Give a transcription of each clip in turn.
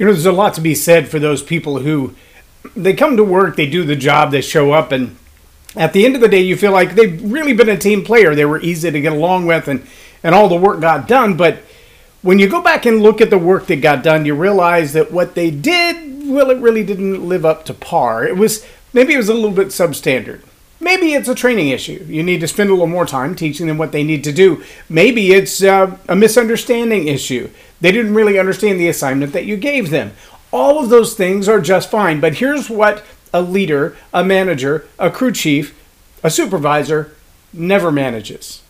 You know, there's a lot to be said for those people who they come to work, they do the job, they show up, and at the end of the day, you feel like they've really been a team player. They were easy to get along with, and, and all the work got done. But when you go back and look at the work that got done, you realize that what they did, well, it really didn't live up to par. It was maybe it was a little bit substandard. Maybe it's a training issue. You need to spend a little more time teaching them what they need to do. Maybe it's uh, a misunderstanding issue. They didn't really understand the assignment that you gave them. All of those things are just fine. But here's what a leader, a manager, a crew chief, a supervisor never manages.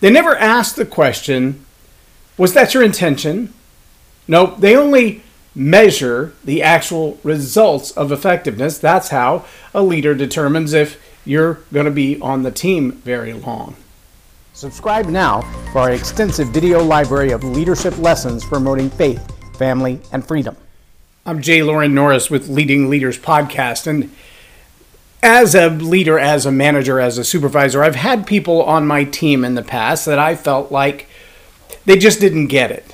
They never ask the question, was that your intention? No, they only measure the actual results of effectiveness. That's how a leader determines if you're going to be on the team very long. Subscribe now for our extensive video library of leadership lessons promoting faith, family, and freedom. I'm J Loren Norris with Leading Leaders Podcast. And as a leader, as a manager, as a supervisor, I've had people on my team in the past that I felt like they just didn't get it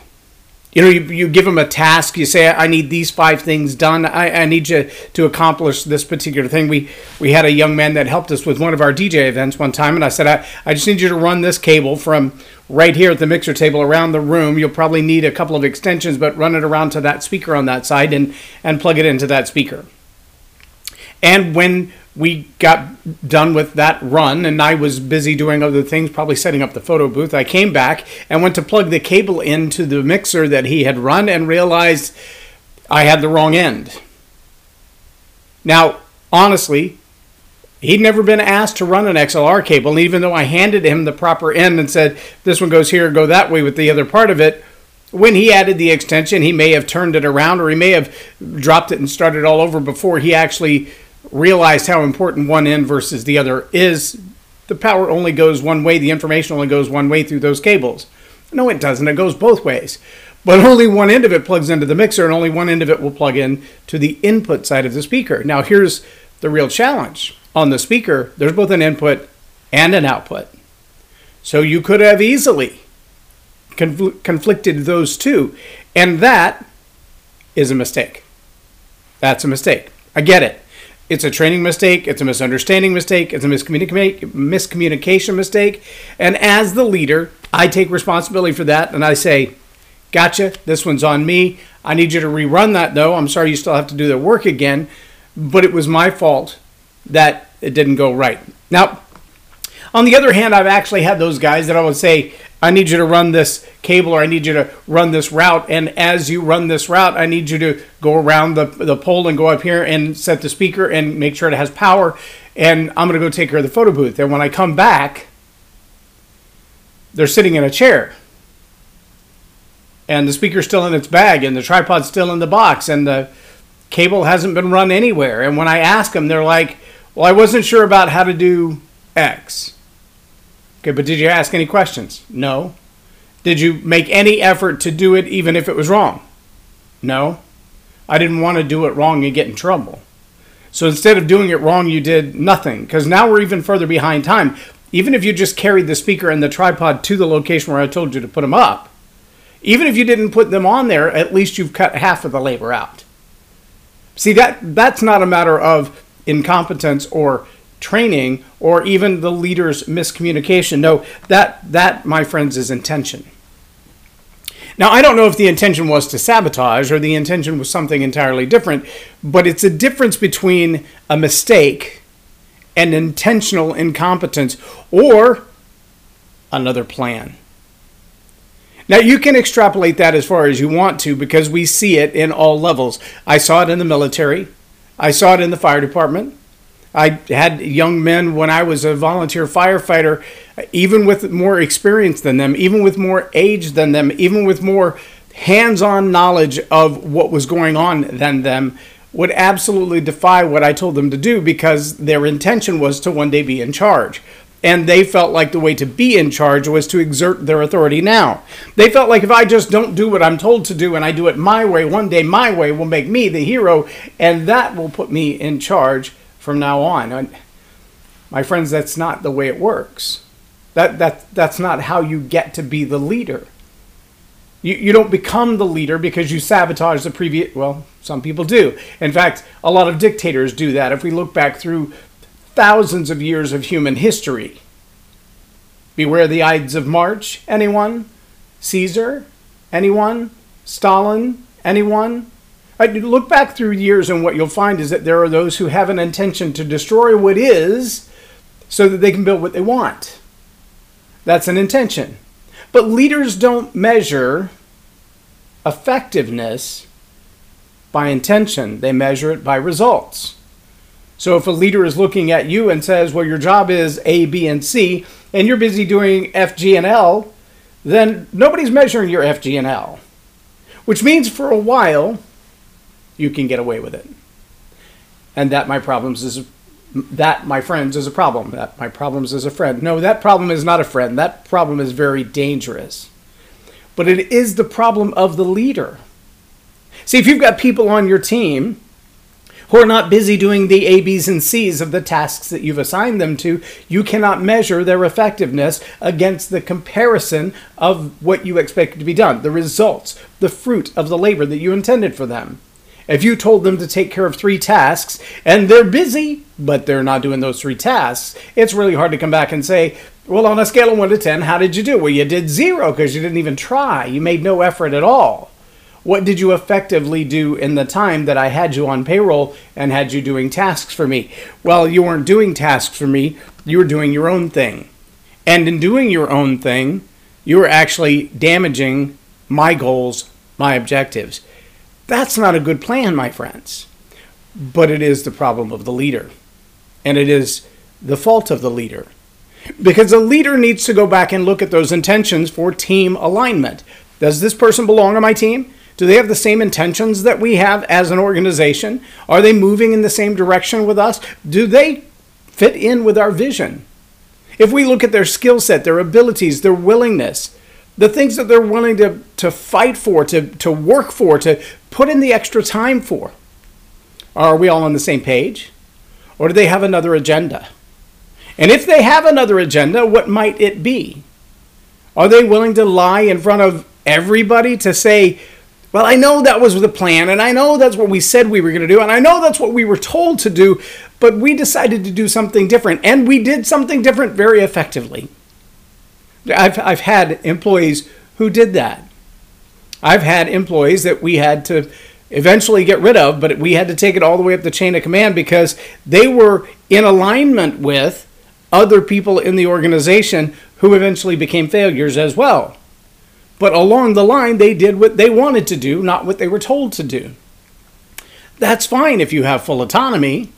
you know, you, you give them a task. You say, "I need these five things done. I, I need you to accomplish this particular thing." We we had a young man that helped us with one of our DJ events one time, and I said, "I, I just need you to run this cable from right here at the mixer table around the room. You'll probably need a couple of extensions, but run it around to that speaker on that side and and plug it into that speaker." And when we got done with that run and I was busy doing other things, probably setting up the photo booth. I came back and went to plug the cable into the mixer that he had run and realized I had the wrong end. Now, honestly, he'd never been asked to run an XLR cable, and even though I handed him the proper end and said, this one goes here, go that way with the other part of it, when he added the extension, he may have turned it around or he may have dropped it and started all over before he actually realized how important one end versus the other is, the power only goes one way, the information only goes one way through those cables. No, it doesn't. It goes both ways. But only one end of it plugs into the mixer, and only one end of it will plug in to the input side of the speaker. Now, here's the real challenge on the speaker there's both an input and an output. So you could have easily confl- conflicted those two, and that is a mistake. That's a mistake. I get it. It's a training mistake, it's a misunderstanding mistake, it's a miscommunication mistake. And as the leader, I take responsibility for that and I say, Gotcha, this one's on me. I need you to rerun that though. I'm sorry you still have to do the work again, but it was my fault that it didn't go right. Now, on the other hand, I've actually had those guys that I would say, I need you to run this cable or I need you to run this route. And as you run this route, I need you to go around the, the pole and go up here and set the speaker and make sure it has power. And I'm going to go take care of the photo booth. And when I come back, they're sitting in a chair. And the speaker's still in its bag and the tripod's still in the box and the cable hasn't been run anywhere. And when I ask them, they're like, well, I wasn't sure about how to do X. Okay, but did you ask any questions? No. Did you make any effort to do it even if it was wrong? No. I didn't want to do it wrong and get in trouble. So instead of doing it wrong, you did nothing because now we're even further behind time. Even if you just carried the speaker and the tripod to the location where I told you to put them up, even if you didn't put them on there, at least you've cut half of the labor out. See that that's not a matter of incompetence or training or even the leader's miscommunication. No, that that my friends is intention. Now, I don't know if the intention was to sabotage or the intention was something entirely different, but it's a difference between a mistake and intentional incompetence or another plan. Now, you can extrapolate that as far as you want to because we see it in all levels. I saw it in the military, I saw it in the fire department, I had young men when I was a volunteer firefighter, even with more experience than them, even with more age than them, even with more hands on knowledge of what was going on than them, would absolutely defy what I told them to do because their intention was to one day be in charge. And they felt like the way to be in charge was to exert their authority now. They felt like if I just don't do what I'm told to do and I do it my way, one day my way will make me the hero, and that will put me in charge from now on. And my friends, that's not the way it works. That, that, that's not how you get to be the leader. You, you don't become the leader because you sabotage the previous. Well, some people do. In fact, a lot of dictators do that. If we look back through thousands of years of human history, beware the Ides of March. Anyone? Caesar? Anyone? Stalin? Anyone? I look back through years, and what you'll find is that there are those who have an intention to destroy what is so that they can build what they want. That's an intention. But leaders don't measure effectiveness by intention, they measure it by results. So if a leader is looking at you and says, well, your job is A, B, and C, and you're busy doing F, G, and L, then nobody's measuring your F, G, and L. Which means for a while, you can get away with it. And that, my problems, is that, my friends, is a problem. That, my problems, is a friend. No, that problem is not a friend. That problem is very dangerous. But it is the problem of the leader. See, if you've got people on your team who are not busy doing the A, B's, and C's of the tasks that you've assigned them to, you cannot measure their effectiveness against the comparison of what you expect to be done, the results, the fruit of the labor that you intended for them. If you told them to take care of three tasks and they're busy, but they're not doing those three tasks, it's really hard to come back and say, well, on a scale of 1 to 10, how did you do? Well, you did zero because you didn't even try. You made no effort at all. What did you effectively do in the time that I had you on payroll and had you doing tasks for me? Well, you weren't doing tasks for me, you were doing your own thing. And in doing your own thing, you were actually damaging my goals, my objectives. That's not a good plan, my friends. But it is the problem of the leader. And it is the fault of the leader. Because the leader needs to go back and look at those intentions for team alignment. Does this person belong on my team? Do they have the same intentions that we have as an organization? Are they moving in the same direction with us? Do they fit in with our vision? If we look at their skill set, their abilities, their willingness, the things that they're willing to, to fight for, to, to work for, to put in the extra time for. Are we all on the same page? Or do they have another agenda? And if they have another agenda, what might it be? Are they willing to lie in front of everybody to say, well, I know that was the plan, and I know that's what we said we were going to do, and I know that's what we were told to do, but we decided to do something different, and we did something different very effectively. I've, I've had employees who did that. I've had employees that we had to eventually get rid of, but we had to take it all the way up the chain of command because they were in alignment with other people in the organization who eventually became failures as well. But along the line, they did what they wanted to do, not what they were told to do. That's fine if you have full autonomy.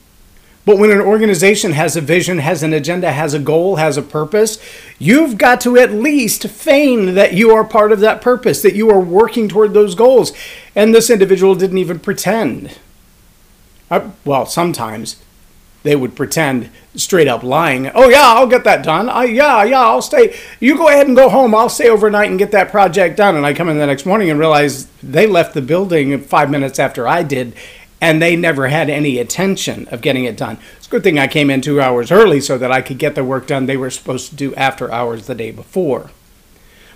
But when an organization has a vision, has an agenda, has a goal, has a purpose, you've got to at least feign that you are part of that purpose, that you are working toward those goals. And this individual didn't even pretend. Uh, well, sometimes they would pretend straight up lying. Oh yeah, I'll get that done. I, yeah, yeah, I'll stay. You go ahead and go home. I'll stay overnight and get that project done. And I come in the next morning and realize they left the building five minutes after I did, and they never had any intention of getting it done. It's a good thing I came in two hours early so that I could get the work done they were supposed to do after hours the day before.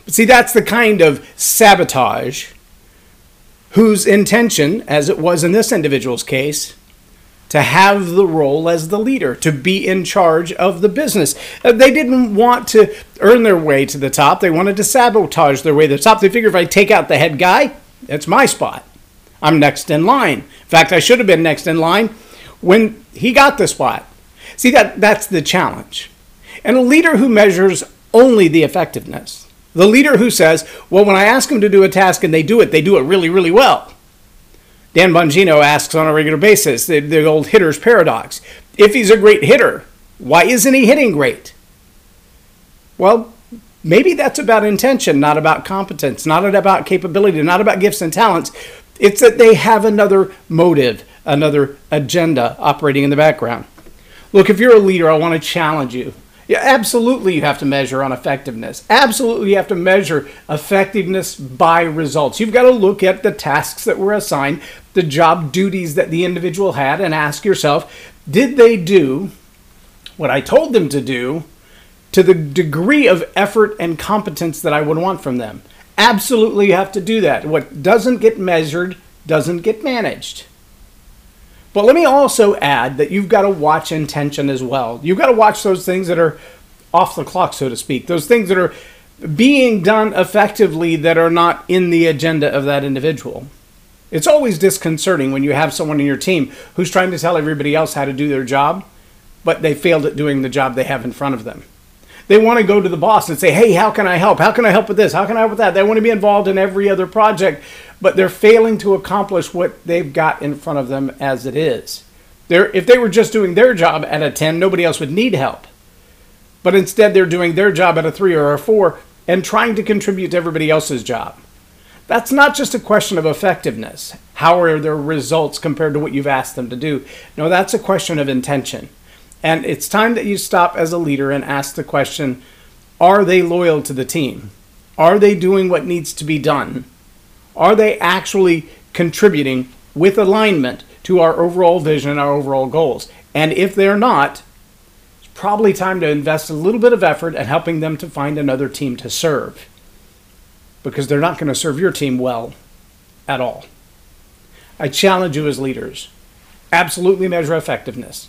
But see, that's the kind of sabotage whose intention, as it was in this individual's case, to have the role as the leader, to be in charge of the business. Uh, they didn't want to earn their way to the top. They wanted to sabotage their way to the top. They figured if I take out the head guy, that's my spot. I'm next in line. In fact, I should have been next in line when he got the spot. See that that's the challenge. And a leader who measures only the effectiveness. The leader who says, "Well, when I ask them to do a task and they do it, they do it really, really well." Dan Bongino asks on a regular basis, the, the old hitter's paradox. If he's a great hitter, why isn't he hitting great? Well, maybe that's about intention, not about competence, not about capability, not about gifts and talents. It's that they have another motive, another agenda operating in the background. Look, if you're a leader, I want to challenge you. Yeah, absolutely, you have to measure on effectiveness. Absolutely, you have to measure effectiveness by results. You've got to look at the tasks that were assigned, the job duties that the individual had, and ask yourself did they do what I told them to do to the degree of effort and competence that I would want from them? Absolutely, you have to do that. What doesn't get measured doesn't get managed. But let me also add that you've got to watch intention as well. You've got to watch those things that are off the clock, so to speak, those things that are being done effectively that are not in the agenda of that individual. It's always disconcerting when you have someone in your team who's trying to tell everybody else how to do their job, but they failed at doing the job they have in front of them. They want to go to the boss and say, hey, how can I help? How can I help with this? How can I help with that? They want to be involved in every other project, but they're failing to accomplish what they've got in front of them as it is. They're, if they were just doing their job at a 10, nobody else would need help. But instead, they're doing their job at a 3 or a 4 and trying to contribute to everybody else's job. That's not just a question of effectiveness. How are their results compared to what you've asked them to do? No, that's a question of intention. And it's time that you stop as a leader and ask the question Are they loyal to the team? Are they doing what needs to be done? Are they actually contributing with alignment to our overall vision and our overall goals? And if they're not, it's probably time to invest a little bit of effort at helping them to find another team to serve because they're not going to serve your team well at all. I challenge you as leaders absolutely measure effectiveness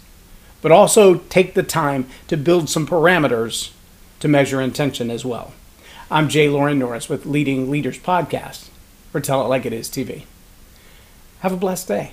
but also take the time to build some parameters to measure intention as well. I'm J Loren Norris with Leading Leaders Podcast for Tell It Like It Is TV. Have a blessed day.